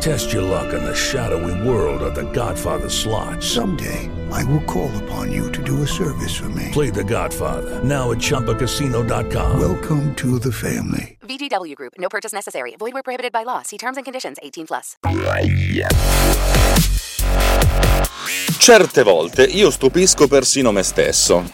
Test your luck in the shadowy world of The Godfather slot. Someday, I will call upon you to do a service for me. Play The Godfather now at ChumbaCasino.com. Welcome to the family. VGW Group. No purchase necessary. Void where prohibited by law. See terms and conditions. 18 plus. Certe volte io stupisco persino me stesso.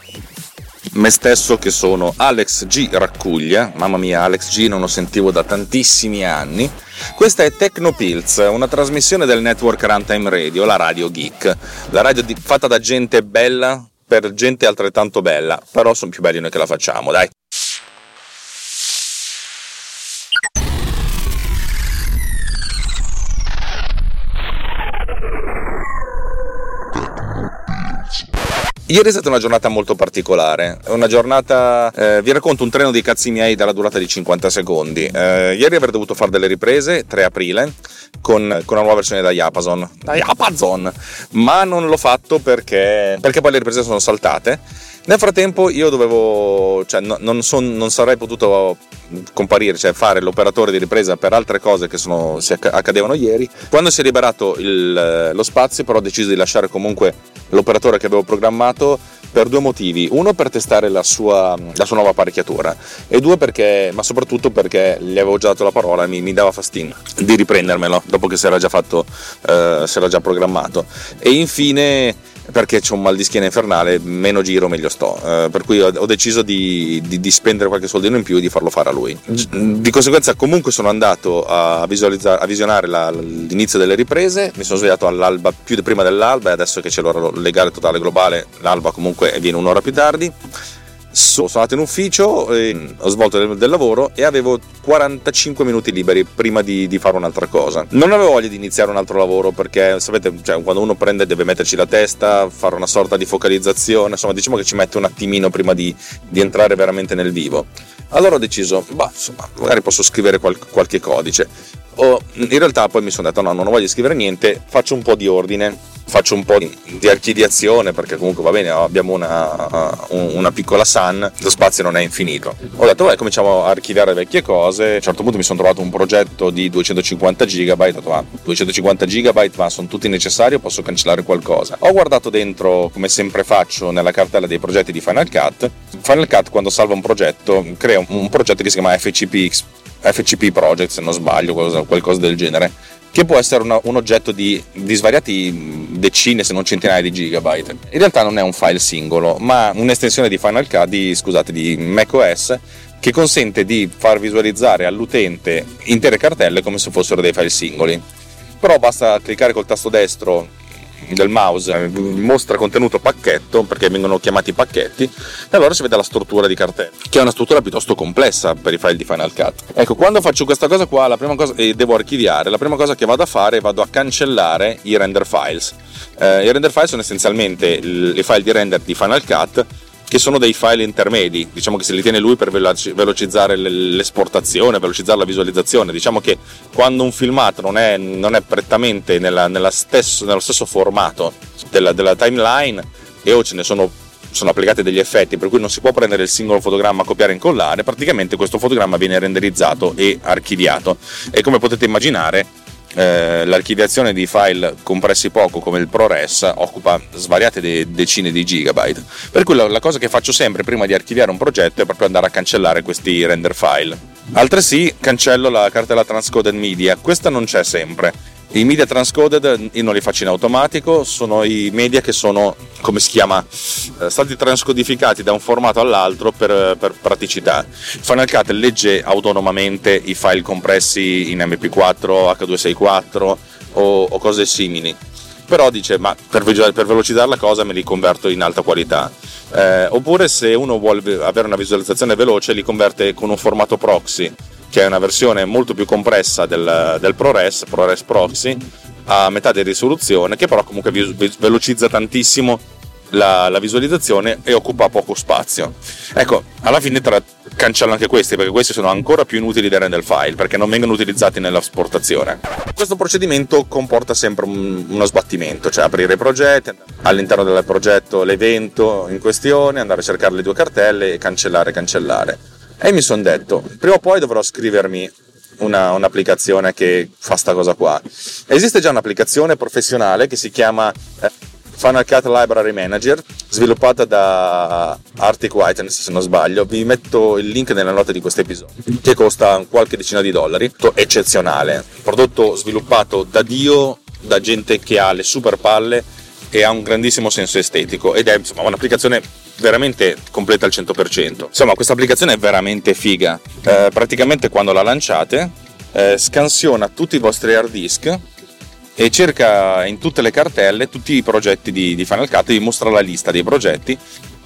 Me stesso che sono Alex G. Raccuglia, mamma mia Alex G non lo sentivo da tantissimi anni. Questa è Tecnopills, una trasmissione del network Runtime Radio, la Radio Geek. La radio di- fatta da gente bella per gente altrettanto bella, però sono più belli noi che la facciamo, dai. Ieri è stata una giornata molto particolare, una giornata, eh, vi racconto un treno di cazzi miei dalla durata di 50 secondi. Eh, ieri avrei dovuto fare delle riprese, 3 aprile, con, con una nuova versione da Yapazon, da Yapazon, ma non l'ho fatto perché, perché poi le riprese sono saltate. Nel frattempo io dovevo, cioè no- non, son- non sarei potuto comparire, cioè fare l'operatore di ripresa per altre cose che sono, accadevano ieri. Quando si è liberato il- lo spazio però ho deciso di lasciare comunque l'operatore che avevo programmato per due motivi. Uno per testare la sua, la sua nuova apparecchiatura e due perché, ma soprattutto perché gli avevo già dato la parola e mi, mi dava fastidio di riprendermelo dopo che si era già fatto, eh, si era già programmato. E infine perché c'ho un mal di schiena infernale, meno giro meglio sto. Eh, per cui ho, ho deciso di, di- di spendere qualche soldino in più e di farlo fare a lui. Di conseguenza, comunque, sono andato a, a visionare la- l'inizio delle riprese. Mi sono svegliato all'alba, più prima dell'alba, e adesso che c'è l'ora legale totale globale, l'alba comunque viene un'ora più tardi. So- sono andato in ufficio, eh, ho svolto del, del lavoro e avevo 45 minuti liberi prima di, di fare un'altra cosa. Non avevo voglia di iniziare un altro lavoro perché, sapete, cioè, quando uno prende deve metterci la testa, fare una sorta di focalizzazione, insomma diciamo che ci mette un attimino prima di, di entrare veramente nel vivo. Allora ho deciso, bah, insomma, magari posso scrivere qual- qualche codice. Ho- in realtà poi mi sono detto no, non di scrivere niente, faccio un po' di ordine, faccio un po' di, archiviazione perché comunque va bene, abbiamo una, un- una piccola SAN, lo spazio non è infinito. Ho detto beh, cominciamo a archiviare vecchie cose, a un certo punto mi sono trovato un progetto di 250 GB, ho detto ma 250 GB ma sono tutti necessari posso cancellare qualcosa? Ho guardato dentro, come sempre faccio, nella cartella dei progetti di Final Cut. Final Cut quando salva un progetto crea un, un progetto che si chiama FCP, FCP Project se non sbaglio, qualcosa, qualcosa del genere che può essere una- un oggetto di, di svariati decine se non centinaia di gigabyte. In realtà non è un file singolo, ma un'estensione di Final Cut, di, scusate, di macOS che consente di far visualizzare all'utente intere cartelle come se fossero dei file singoli. Però basta cliccare col tasto destro del mouse, eh, mostra contenuto pacchetto, perché vengono chiamati pacchetti, e allora si vede la struttura di cartella, che è una struttura piuttosto complessa per i file di Final Cut. Ecco, quando faccio questa cosa qua, la prima cosa, e devo archiviare, la prima cosa che vado a fare è vado a cancellare i render files. Eh, I render file sono essenzialmente i file di render di Final Cut che sono dei file intermedi, diciamo che se li tiene lui per veloci- velocizzare l'esportazione, velocizzare la visualizzazione. Diciamo che quando un filmato non è, non è prettamente nella- nella stesso- nello stesso formato della, della timeline e o ce ne sono, sono applicati degli effetti per cui non si può prendere il singolo fotogramma, copiare e incollare, praticamente questo fotogramma viene renderizzato e archiviato. E come potete immaginare, eh, l'archiviazione di file compressi poco come il ProRes occupa svariate de- decine di gigabyte. Per cui la, la cosa che faccio sempre prima di archiviare un progetto è proprio andare a cancellare questi render file. Altresì cancello la cartella transcoded media, questa non c'è sempre. I media transcoded io non li faccio in automatico, sono i media che sono, come si chiama, eh, stati transcodificati da un formato all'altro per, per praticità. Final Cut legge autonomamente i file compressi in MP4, H264 o, o cose simili. Però dice, ma per, per velocizzare la cosa me li converto in alta qualità. Eh, oppure se uno vuole ve- avere una visualizzazione veloce li converte con un formato proxy, che è una versione molto più compressa del, del ProRes, ProRes Proxy, a metà di risoluzione, che però comunque velocizza tantissimo la, la, visualizzazione e occupa poco spazio. Ecco, alla fine tra, cancello anche questi perché questi sono ancora più inutili da render file perché non vengono utilizzati nella sportazione. Questo procedimento comporta sempre un, uno sbattimento, cioè aprire i progetti, all'interno del progetto l'evento in questione, andare a cercare le due cartelle e cancellare, cancellare. E mi sono detto, prima o poi dovrò scrivermi una, un'applicazione che fa sta cosa qua. Esiste già un'applicazione professionale che si chiama eh, Final Cut Library Manager, sviluppata da Arctic Whiteness se non sbaglio. Vi metto il link nella nota di questo episodio, che costa qualche decina di dollari. Eccezionale, prodotto sviluppato da Dio, da gente che ha le super palle e ha un grandissimo senso estetico ed è insomma, un'applicazione veramente completa al 100%. Insomma, questa applicazione è veramente figa. Eh, praticamente quando la lanciate eh, scansiona tutti i vostri hard disk e cerca in tutte le cartelle tutti i progetti di, di Final Cut, vi mostra la lista dei progetti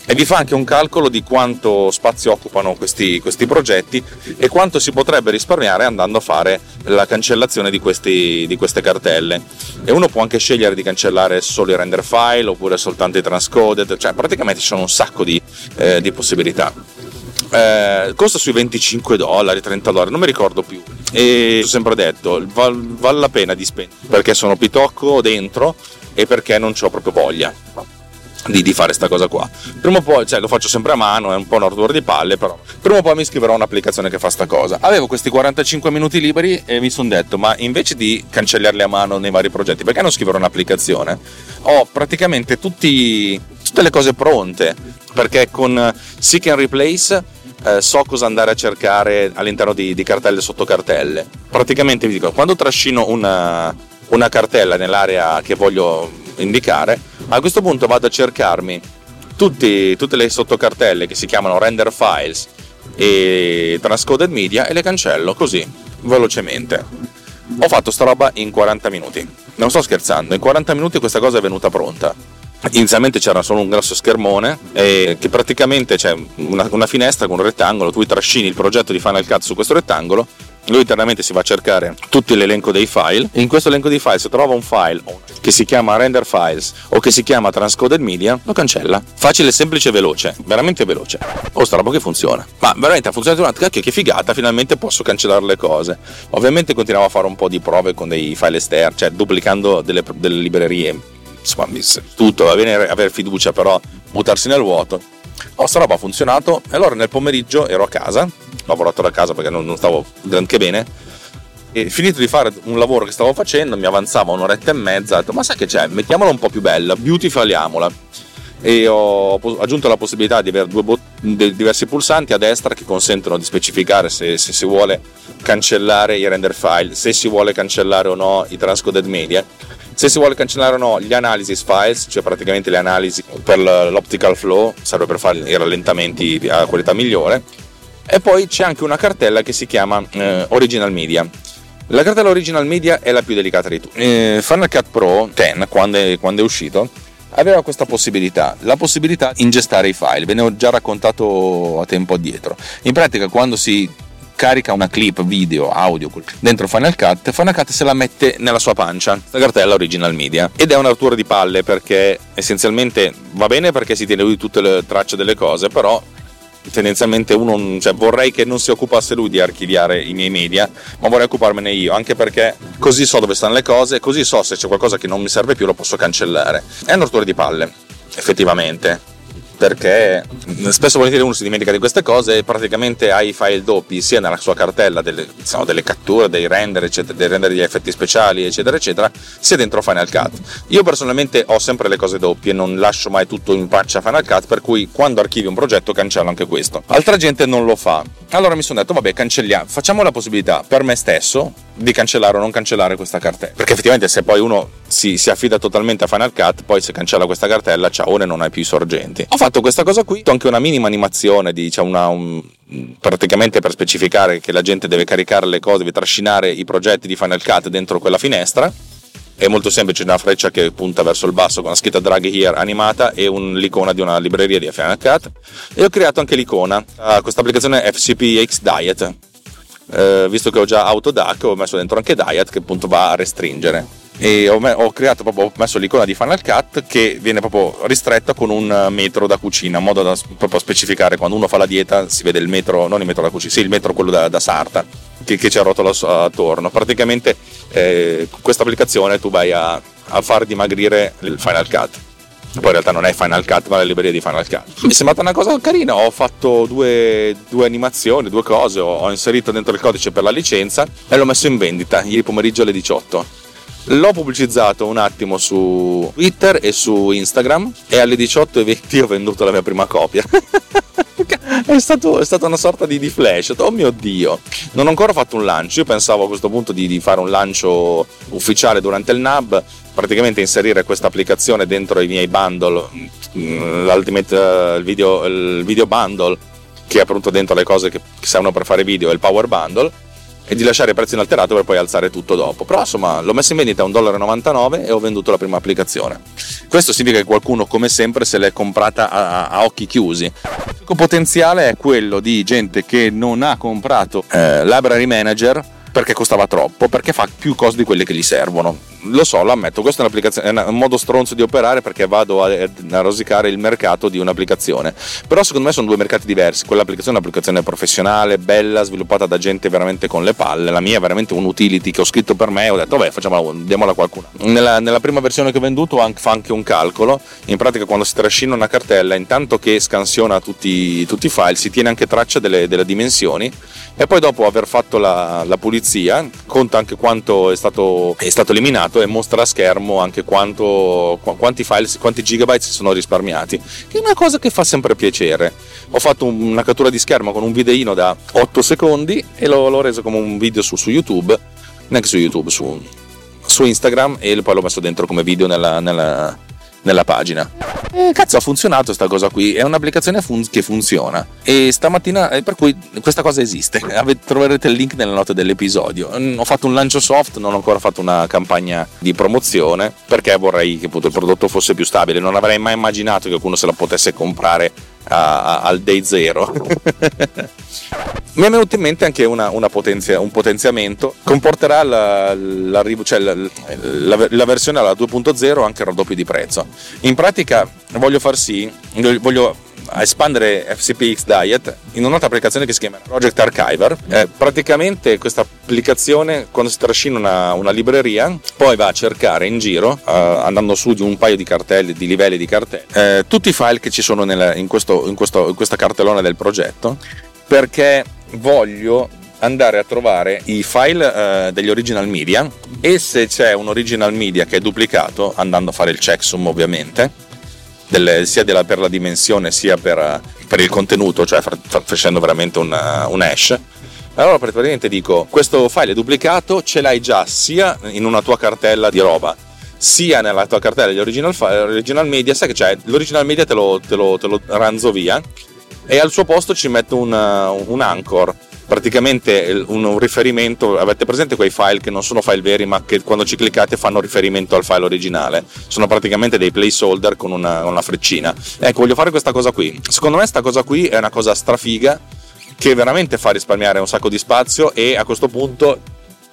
e vi fa anche un calcolo di quanto spazio occupano questi, questi, progetti e quanto si potrebbe risparmiare andando a fare la cancellazione di, questi, di, queste cartelle. E uno può anche scegliere di cancellare solo i render file oppure soltanto i transcoded, cioè praticamente ci sono un sacco di, eh, di possibilità. Eh, costa sui 25 dollari, 30 dollari, non mi ricordo più. E ho sempre detto, val, vale la pena di spendere perché sono pitocco dentro e perché non ho proprio voglia di, di, fare questa cosa qua. Prima o poi, cioè lo faccio sempre a mano, è un po' un ardore di palle, però prima o poi mi scriverò un'applicazione che fa sta cosa. Avevo questi 45 minuti liberi e mi sono detto, ma invece di cancellarli a mano nei vari progetti, perché non scrivere un'applicazione? Ho praticamente tutti, tutte le cose pronte, perché con Seek and Replace eh, so cosa andare a cercare all'interno di, di cartelle sotto cartelle. Praticamente vi dico, quando trascino una, una cartella nell'area che voglio indicare, a questo punto vado a cercarmi tutti, tutte le sottocartelle che si chiamano render files e transcoded media e le cancello così velocemente. Ho fatto sta roba in 40 minuti. Non sto scherzando, in 40 minuti questa cosa è venuta pronta. Inizialmente c'era solo un grosso schermone e che praticamente c'è una, una finestra con un rettangolo, tu trascini il progetto di Final Cut su questo rettangolo lui internamente si va a cercare tutto l'elenco dei file. In questo elenco dei file se trova un file che si chiama render files o che si chiama transcoded media lo cancella. Facile semplice e veloce. Veramente veloce. Oh sta roba che funziona. Ma veramente ha funzionato un attimo che figata. Finalmente posso cancellare le cose. Ovviamente continuiamo a fare un po' di prove con dei file esterni cioè duplicando delle, delle librerie. Insomma tutto va bene avere fiducia però buttarsi nel vuoto oh sta roba ha funzionato. E allora nel pomeriggio ero a casa. Lavorato da casa perché non, non stavo granché bene. E finito di fare un lavoro che stavo facendo, mi avanzava un'oretta e mezza, ho detto ma sai che c'è, mettiamola un po' più bella, beautifaliamola. E ho aggiunto la possibilità di avere due bot- diversi pulsanti a destra che consentono di specificare se, se, si vuole cancellare i render file, se si vuole cancellare o no i transcoded media, se si vuole cancellare o no gli analysis files, cioè praticamente le analisi per l'optical flow, serve per fare i rallentamenti a qualità migliore e poi c'è anche una cartella che si chiama eh, Original Media. La cartella Original Media è la più delicata di tutte. Eh, Final Cut Pro 10, quando è, quando è uscito, aveva questa possibilità, la possibilità di ingestare i file, ve ne ho già raccontato a tempo addietro. In pratica quando si carica una clip video, audio dentro Final Cut, Final Cut se la mette nella sua pancia, la cartella Original Media. Ed è una rottura di palle perché essenzialmente va bene perché si tiene lui tutte le tracce delle cose, però tendenzialmente uno cioè, vorrei che non si occupasse lui di archiviare i miei media, ma vorrei occuparmene io, anche perché così so dove stanno le cose, così so se c'è qualcosa che non mi serve più lo posso cancellare. È un rotore di palle, effettivamente perché spesso volentieri uno si dimentica di queste cose e praticamente ha i file doppi sia nella sua cartella delle, diciamo, delle catture, dei render, eccetera, dei render degli effetti speciali, eccetera, eccetera, sia dentro Final Cut. Io personalmente ho sempre le cose doppie, non lascio mai tutto in pancia Final Cut, per cui quando archivi un progetto cancello anche questo. Altra gente non lo fa. Allora mi sono detto, vabbè, cancelliamo, facciamo la possibilità per me stesso di cancellare o non cancellare questa cartella. Perché effettivamente se poi uno si, si, affida totalmente a Final Cut, poi se cancella questa cartella, ciao, non hai più i sorgenti. Ho fatto questa cosa qui, ho anche una minima animazione di, cioè una, un, praticamente per specificare che la gente deve caricare le cose, deve trascinare i progetti di Final Cut dentro quella finestra. È molto semplice, una freccia che punta verso il basso con la scritta drag here animata e un, l'icona di una libreria di Final Cut. E ho creato anche l'icona, uh, questa applicazione FCPX Diet. Uh, visto che ho già Autodac, ho messo dentro anche Diet che appunto va a restringere e ho, me- ho, creato proprio, ho messo l'icona di Final Cut che viene proprio ristretta con un metro da cucina, in modo da proprio specificare quando uno fa la dieta si vede il metro, non il metro da cucina, sì il metro quello da, da sarta che, che c'è rotolo attorno. Praticamente eh, con questa applicazione tu vai a, a far dimagrire il Final Cut poi in realtà non è Final Cut ma la libreria di Final Cut mi è sembrata una cosa carina ho fatto due, due animazioni due cose ho, ho, inserito dentro il codice per la licenza e l'ho messo in vendita ieri pomeriggio alle 18 l'ho pubblicizzato un attimo su Twitter e su Instagram e alle 18.20 ho venduto la mia prima copia è, stato, è, stata una sorta di, di, flash. Oh mio dio, non ho ancora fatto un lancio. Io pensavo a questo punto di, di fare un lancio ufficiale durante il NAB, praticamente inserire questa applicazione dentro i miei bundle, mm, uh, il video, il video bundle, che è appunto dentro le cose che servono per fare video, il Power Bundle e di lasciare il prezzo inalterato per poi alzare tutto dopo. Però insomma l'ho messo in vendita a 1,99$ e ho venduto la prima applicazione. Questo significa che qualcuno, come sempre, se l'è comprata a, a occhi chiusi. Il potenziale è quello di gente che non ha comprato eh, Library Manager perché costava troppo, perché fa più cose di quelle che gli servono. Lo so, lo ammetto, questo è, è un modo stronzo di operare perché vado a, a, rosicare il mercato di un'applicazione. Però secondo me sono due mercati diversi. Quell'applicazione è un'applicazione professionale, bella, sviluppata da gente veramente con le palle. La mia è veramente un utility che ho scritto per me ho detto, vabbè, diamola a qualcuno. Nella, nella, prima versione che ho venduto fa anche un calcolo. In pratica quando si trascina una cartella, intanto che scansiona tutti, tutti i file, si tiene anche traccia delle, delle dimensioni e poi dopo aver fatto la, la pulizia conta anche quanto è stato, è stato, eliminato e mostra a schermo anche quanto, quanti file, quanti gigabyte si sono risparmiati, che è una cosa che fa sempre piacere. Ho fatto una cattura di schermo con un videino da 8 secondi e l'ho, l'ho reso come un video su, su YouTube, neanche su YouTube, su, su Instagram e poi l'ho messo dentro come video nella, nella nella pagina. E cazzo, ha funzionato questa cosa qui. È un'applicazione fun- che funziona. E stamattina, eh, per cui questa cosa esiste. troverete il link nelle note dell'episodio. Mm, ho fatto un lancio soft, non ho ancora fatto una campagna di promozione perché vorrei che appunto, il prodotto fosse più stabile. Non avrei mai immaginato che qualcuno se la potesse comprare a, a, al day zero. Mi è venuto in mente anche una, una potenzia, un potenziamento. Comporterà la, l'arrivo, cioè la, la, la, versione alla 2.0 anche il raddoppio di prezzo. In pratica voglio far sì, voglio espandere FCPX Diet in un'altra applicazione che si chiama Project Archiver. Eh, praticamente questa applicazione, quando si trascina una, una, libreria, poi va a cercare in giro, eh, andando su di un paio di cartelli, di livelli di cartelli, eh, tutti i file che ci sono nel, in, questo, in, questo, in questa cartellone del progetto, perché voglio andare a trovare i file eh, degli original media e se c'è un original media che è duplicato, andando a fare il checksum ovviamente, delle, sia della, per la dimensione sia per, per il contenuto, cioè facendo veramente un, un hash, allora praticamente dico questo file duplicato, ce l'hai già sia in una tua cartella di roba sia nella tua cartella di original, original media, sai che c'è l'original media te lo, te lo, te lo ranzo via e al suo posto ci metto un, uh, un anchor praticamente un, riferimento avete presente quei file che non sono file veri ma che quando ci cliccate fanno riferimento al file originale? Sono praticamente dei placeholder con una, una freccina. Ecco voglio fare questa cosa qui. Secondo me questa cosa qui è una cosa strafiga che veramente fa risparmiare un sacco di spazio e a questo punto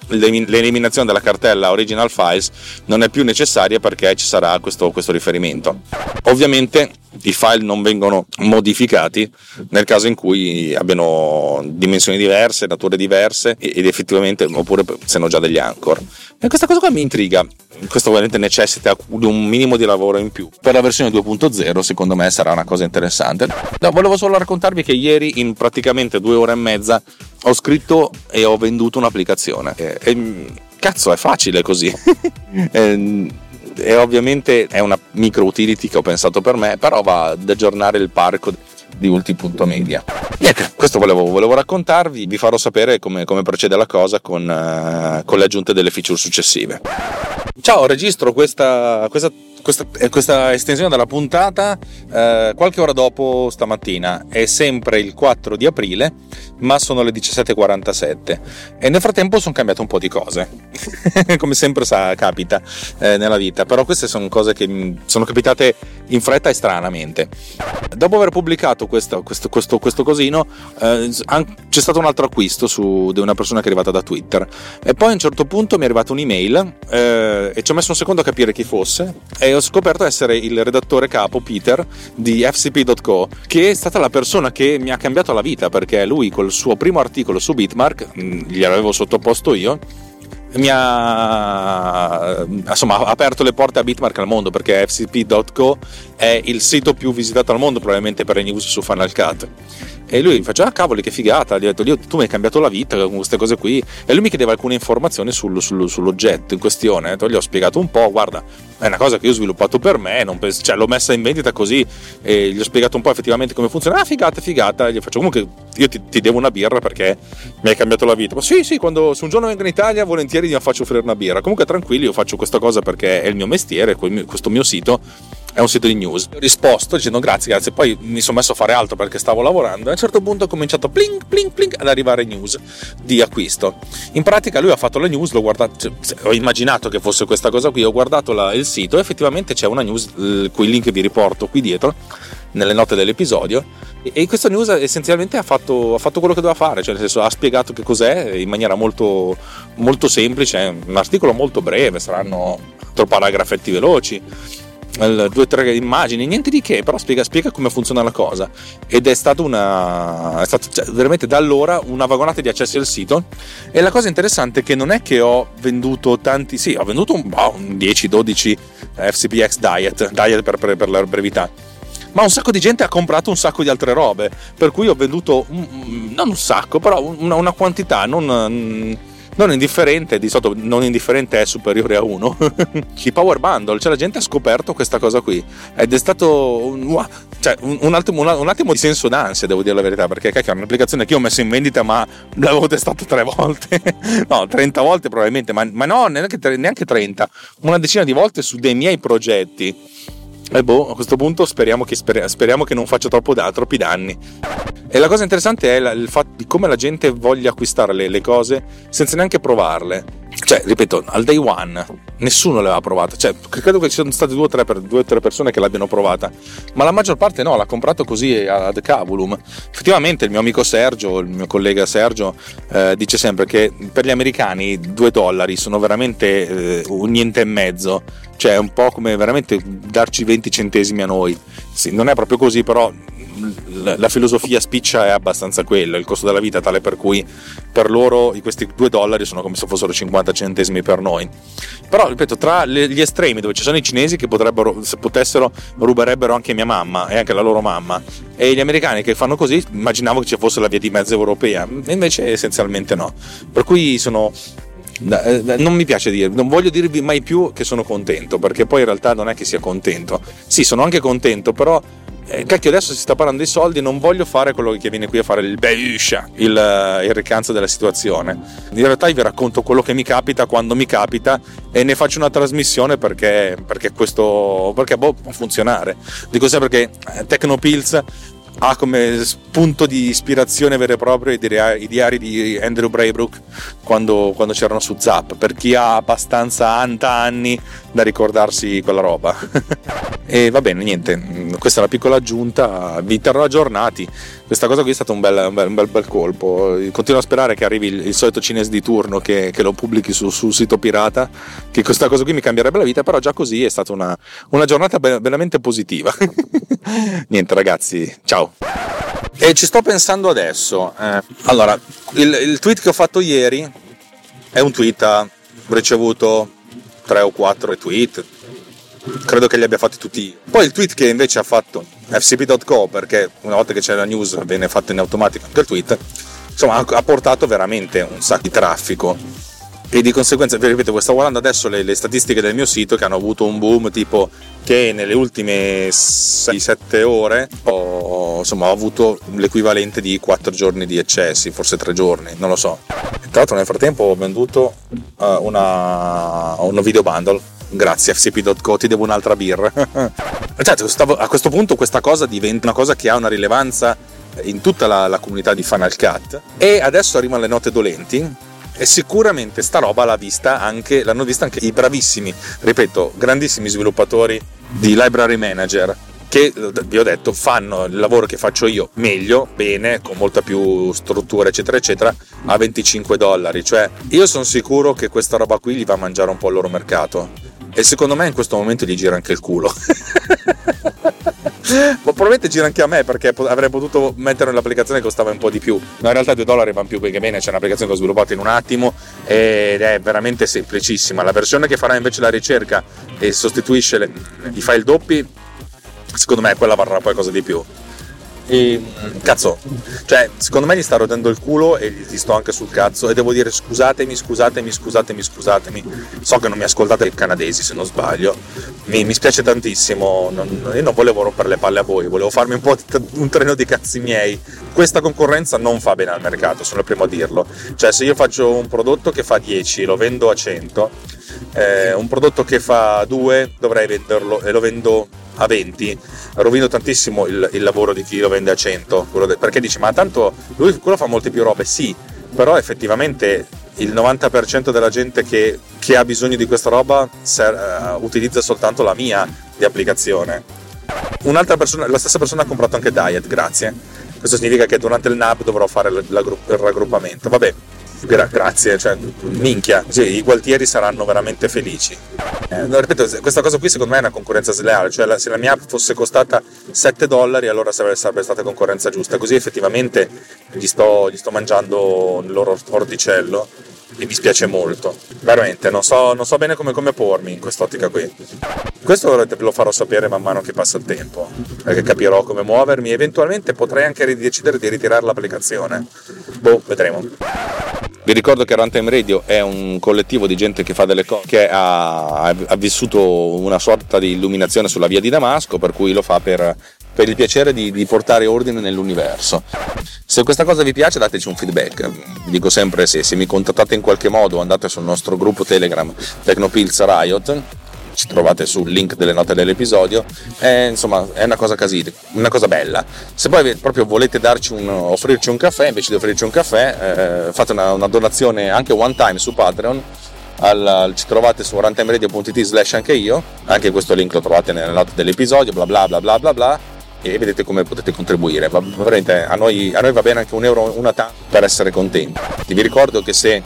l'eliminazione della cartella original files non è più necessaria perché ci sarà questo, questo riferimento. Ovviamente i file non vengono modificati nel caso in cui abbiano dimensioni diverse, nature diverse ed effettivamente oppure se hanno già degli anchor. E questa cosa qua mi intriga. Questo ovviamente necessita di un minimo di lavoro in più. Per la versione 2.0 secondo me sarà una cosa interessante. No, volevo solo raccontarvi che ieri in praticamente due ore e mezza ho scritto e ho venduto un'applicazione. E, e cazzo, è facile così. e, e ovviamente è una micro utility che ho pensato per me, però va ad aggiornare il parco di ulti.media. Niente, questo volevo, volevo, raccontarvi, vi farò sapere come, come procede la cosa con, uh, con, le aggiunte delle feature successive. Ciao, registro questa, questa questa, eh, questa, estensione della puntata eh, qualche ora dopo stamattina. È sempre il 4 di aprile, ma sono le 17.47 e nel frattempo sono cambiate un po' di cose, come sempre sa, capita eh, nella vita, però queste sono cose che mm, sono capitate in fretta e stranamente. Dopo aver pubblicato questo, questo, questo, questo cosino, eh, c'è stato un altro acquisto su, di una persona che è arrivata da Twitter. E poi a un certo punto mi è arrivata un'email eh, e ci ho messo un secondo a capire chi fosse e ho scoperto essere il redattore capo Peter di fcp.co che è stata la persona che mi ha cambiato la vita perché lui col suo primo articolo su Bitmark, mm, gliel'avevo sottoposto io, mi ha insomma, aperto le porte a Bitmark al mondo perché fcp.co è il sito più visitato al mondo probabilmente per le news su Final Cut e lui mi faceva, ah cavoli che figata, gli ho detto, tu mi hai cambiato la vita con queste cose qui. E lui mi chiedeva alcune informazioni sul, sul, sull'oggetto in questione. Gli ho spiegato un po', guarda, è una cosa che io ho sviluppato per me, penso, cioè, l'ho messa in vendita così e gli ho spiegato un po' effettivamente come funziona. Ah, figata, figata. Gli faccio comunque io ti, ti, devo una birra perché mi hai cambiato la vita. Ma sì, sì, quando se un giorno vengo in Italia volentieri mi faccio offrire una birra. Comunque tranquilli, io faccio questa cosa perché è il mio mestiere, questo mio sito è un sito di news. Ho risposto dicendo grazie, grazie. Poi mi sono messo a fare altro perché stavo lavorando. A un certo punto ho cominciato plink, plink, plink ad arrivare news di acquisto. In pratica lui ha fatto la news, l'ho guardato, cioè, ho immaginato che fosse questa cosa qui, ho guardato la, il sito e effettivamente c'è una news, il cui link vi riporto qui dietro, nelle note dell'episodio. E questa news essenzialmente ha fatto, ha fatto, quello che doveva fare, cioè nel senso ha spiegato che cos'è in maniera molto, molto semplice, un articolo molto breve, saranno quattro paragrafetti veloci due o tre immagini, niente di che, però spiega, spiega, come funziona la cosa. Ed è stata una. È stato cioè, veramente da allora una vagonata di accessi al sito. E la cosa interessante è che non è che ho venduto tanti, sì, ho venduto un, boh, un 10-12 FCPX Diet, Diet per, per, per la brevità ma un sacco di gente ha comprato un sacco di altre robe, per cui ho venduto un, non un sacco, però una, una quantità non, non indifferente, di solito non indifferente è superiore a 1, i power bundle, cioè la gente ha scoperto questa cosa qui. Ed è stato un, cioè, un, attimo, un, attimo, di senso d'ansia, devo dire la verità, perché cacchio, è un'applicazione che io ho messo in vendita ma l'avevo testato tre volte, no, 30 volte probabilmente, ma, ma no, neanche, neanche 30, una decina di volte su dei miei progetti e boh, a questo punto speriamo che, speriamo che non faccia troppo da, troppi danni. E la cosa interessante è il fatto di come la gente voglia acquistare le, le cose senza neanche provarle. Cioè, ripeto, al day one nessuno l'aveva provata. Cioè, credo che ci siano state due o tre, due o tre persone che l'abbiano provata, ma la maggior parte no, l'ha comprato così ad cavulum. Effettivamente, il mio amico Sergio, il mio collega Sergio, eh, dice sempre che per gli americani due dollari sono veramente eh, un niente e mezzo. Cioè, è un po' come veramente darci 20 centesimi a noi. Sì, non è proprio così, però la filosofia spiccia è abbastanza quella, il costo della vita tale per cui per loro questi 2 dollari sono come se fossero 50 centesimi per noi. Però, ripeto, tra gli estremi dove ci sono i cinesi che potrebbero, se potessero, ruberebbero anche mia mamma e anche la loro mamma, e gli americani che fanno così, immaginavo che ci fosse la via di mezzo europea, invece essenzialmente no. Per cui sono non mi piace dire, non voglio dirvi mai più che sono contento, perché poi in realtà non è che sia contento. Sì, sono anche contento, però eh, cacchio adesso si sta parlando di soldi non voglio fare quello che viene qui a fare il beuscia il, eh, il ricanzo della situazione in realtà vi racconto quello che mi capita quando mi capita e ne faccio una trasmissione perché, perché questo perché boh, può funzionare dico sempre che eh, Tecnopills ha come spunto di ispirazione vero e proprio i diari di Andrew Braybrook quando, quando c'erano su Zap per chi ha abbastanza anta anni da ricordarsi quella roba. E va bene niente questa è una piccola aggiunta vi terrò aggiornati questa cosa qui è stato un bel, un bel, un bel, bel colpo. Continuo a sperare che arrivi il, il solito cinese di turno che, che lo pubblichi su, sul sito pirata che questa cosa qui mi cambierebbe la vita però già così è stata una, una giornata veramente positiva. Niente ragazzi ciao. E ci sto pensando adesso. Eh, allora, il, il, tweet che ho fatto ieri è un tweet, ha ricevuto 3 o 4 retweet, credo che li abbia fatti tutti io. Poi il tweet che invece ha fatto fcp.co, perché una volta che c'è la news viene fatto in automatico anche il tweet, insomma ha portato veramente un sacco di traffico e di conseguenza, vi ripeto, sto guardando adesso le, le, statistiche del mio sito che hanno avuto un boom tipo che nelle ultime 6-7 ore ho, insomma, ho avuto l'equivalente di 4 giorni di eccessi, forse 3 giorni, non lo so. Tra l'altro nel frattempo ho venduto uh, una, un video bundle grazie fcp.co, ti devo un'altra birra. cioè, stavo, a questo punto questa cosa diventa una cosa che ha una rilevanza in tutta la, la comunità di Final Cut. E adesso arrivano le note dolenti e sicuramente sta roba l'ha vista anche, l'hanno vista anche i bravissimi, ripeto, grandissimi sviluppatori di library manager che vi ho detto fanno il lavoro che faccio io meglio, bene, con molta più struttura eccetera eccetera a 25 dollari, cioè io sono sicuro che questa roba qui gli va a mangiare un po' il loro mercato e secondo me in questo momento gli gira anche il culo. Ma probabilmente gira anche a me perché avrei potuto mettere nell'applicazione che costava un po' di più. No, in realtà 2 dollari vanno più che bene, c'è un'applicazione che ho sviluppato in un attimo ed è veramente semplicissima. La versione che farà invece la ricerca e sostituisce le, i file doppi, secondo me quella varrà qualcosa di più. E cazzo, cioè, secondo me gli sta rodendo il culo e gli sto anche sul cazzo. E devo dire scusatemi, scusatemi, scusatemi, scusatemi. So che non mi ascoltate i canadesi se non sbaglio. Mi, mi spiace tantissimo. Non, io non volevo rompere le palle a voi, volevo farmi un po' di, un treno di cazzi miei. Questa concorrenza non fa bene al mercato, sono il primo a dirlo. Cioè, se io faccio un prodotto che fa 10 e lo vendo a 100, eh, un prodotto che fa 2 dovrei venderlo e lo vendo a 20 rovino tantissimo il, il, lavoro di chi lo vende a 100 de, perché dici ma tanto lui quello fa molte più robe. Sì però effettivamente il 90% della gente che, che ha bisogno di questa roba ser, uh, utilizza soltanto la mia di applicazione. Un'altra persona la stessa persona ha comprato anche Diet grazie. Questo significa che durante il NAB dovrò fare il, il raggruppamento. Vabbè Gra- grazie, cioè, minchia, sì, i gualtieri saranno veramente felici. Eh, no, ripeto, questa cosa qui secondo me è una concorrenza sleale, cioè la, se la mia app fosse costata 7 dollari allora sarebbe, sarebbe stata concorrenza giusta, così effettivamente gli sto, gli sto mangiando il loro orticello e mi spiace molto. Veramente, non so, non so bene come, come pormi in quest'ottica qui. Questo lo farò sapere man mano che passa il tempo, perché capirò come muovermi. Eventualmente potrei anche decidere di ritirare l'applicazione. Boh, vedremo. Vi ricordo che Runtime Radio è un collettivo di gente che fa delle cose, che ha, ha, vissuto una sorta di illuminazione sulla via di Damasco, per cui lo fa per, per il piacere di, di, portare ordine nell'universo. Se questa cosa vi piace dateci un feedback, vi dico sempre se, se mi contattate in qualche modo andate sul nostro gruppo Telegram Tecnopills Riot ci trovate sul link delle note dell'episodio. È, insomma, è una cosa così, una cosa bella. Se poi proprio volete darci un, offrirci un caffè, invece di offrirci un caffè, eh, fate una, una, donazione anche one time su Patreon. Al, ci trovate su runtimeradio.it slash anche io, anche questo link lo trovate nelle note dell'episodio, bla bla bla bla bla bla e vedete come potete contribuire. Va, a noi, a noi va bene anche un euro una tanto per essere contenti. Vi ricordo che se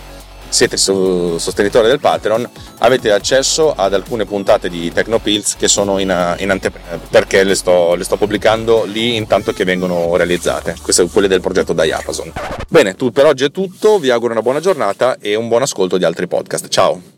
siete sostenitori del Patreon avete accesso ad alcune puntate di Tecnopills che sono in, in anteprima perché le sto, le sto, pubblicando lì intanto che vengono realizzate. Queste sono quelle del progetto Diapason. Bene tu, per oggi è tutto. Vi auguro una buona giornata e un buon ascolto di altri podcast. Ciao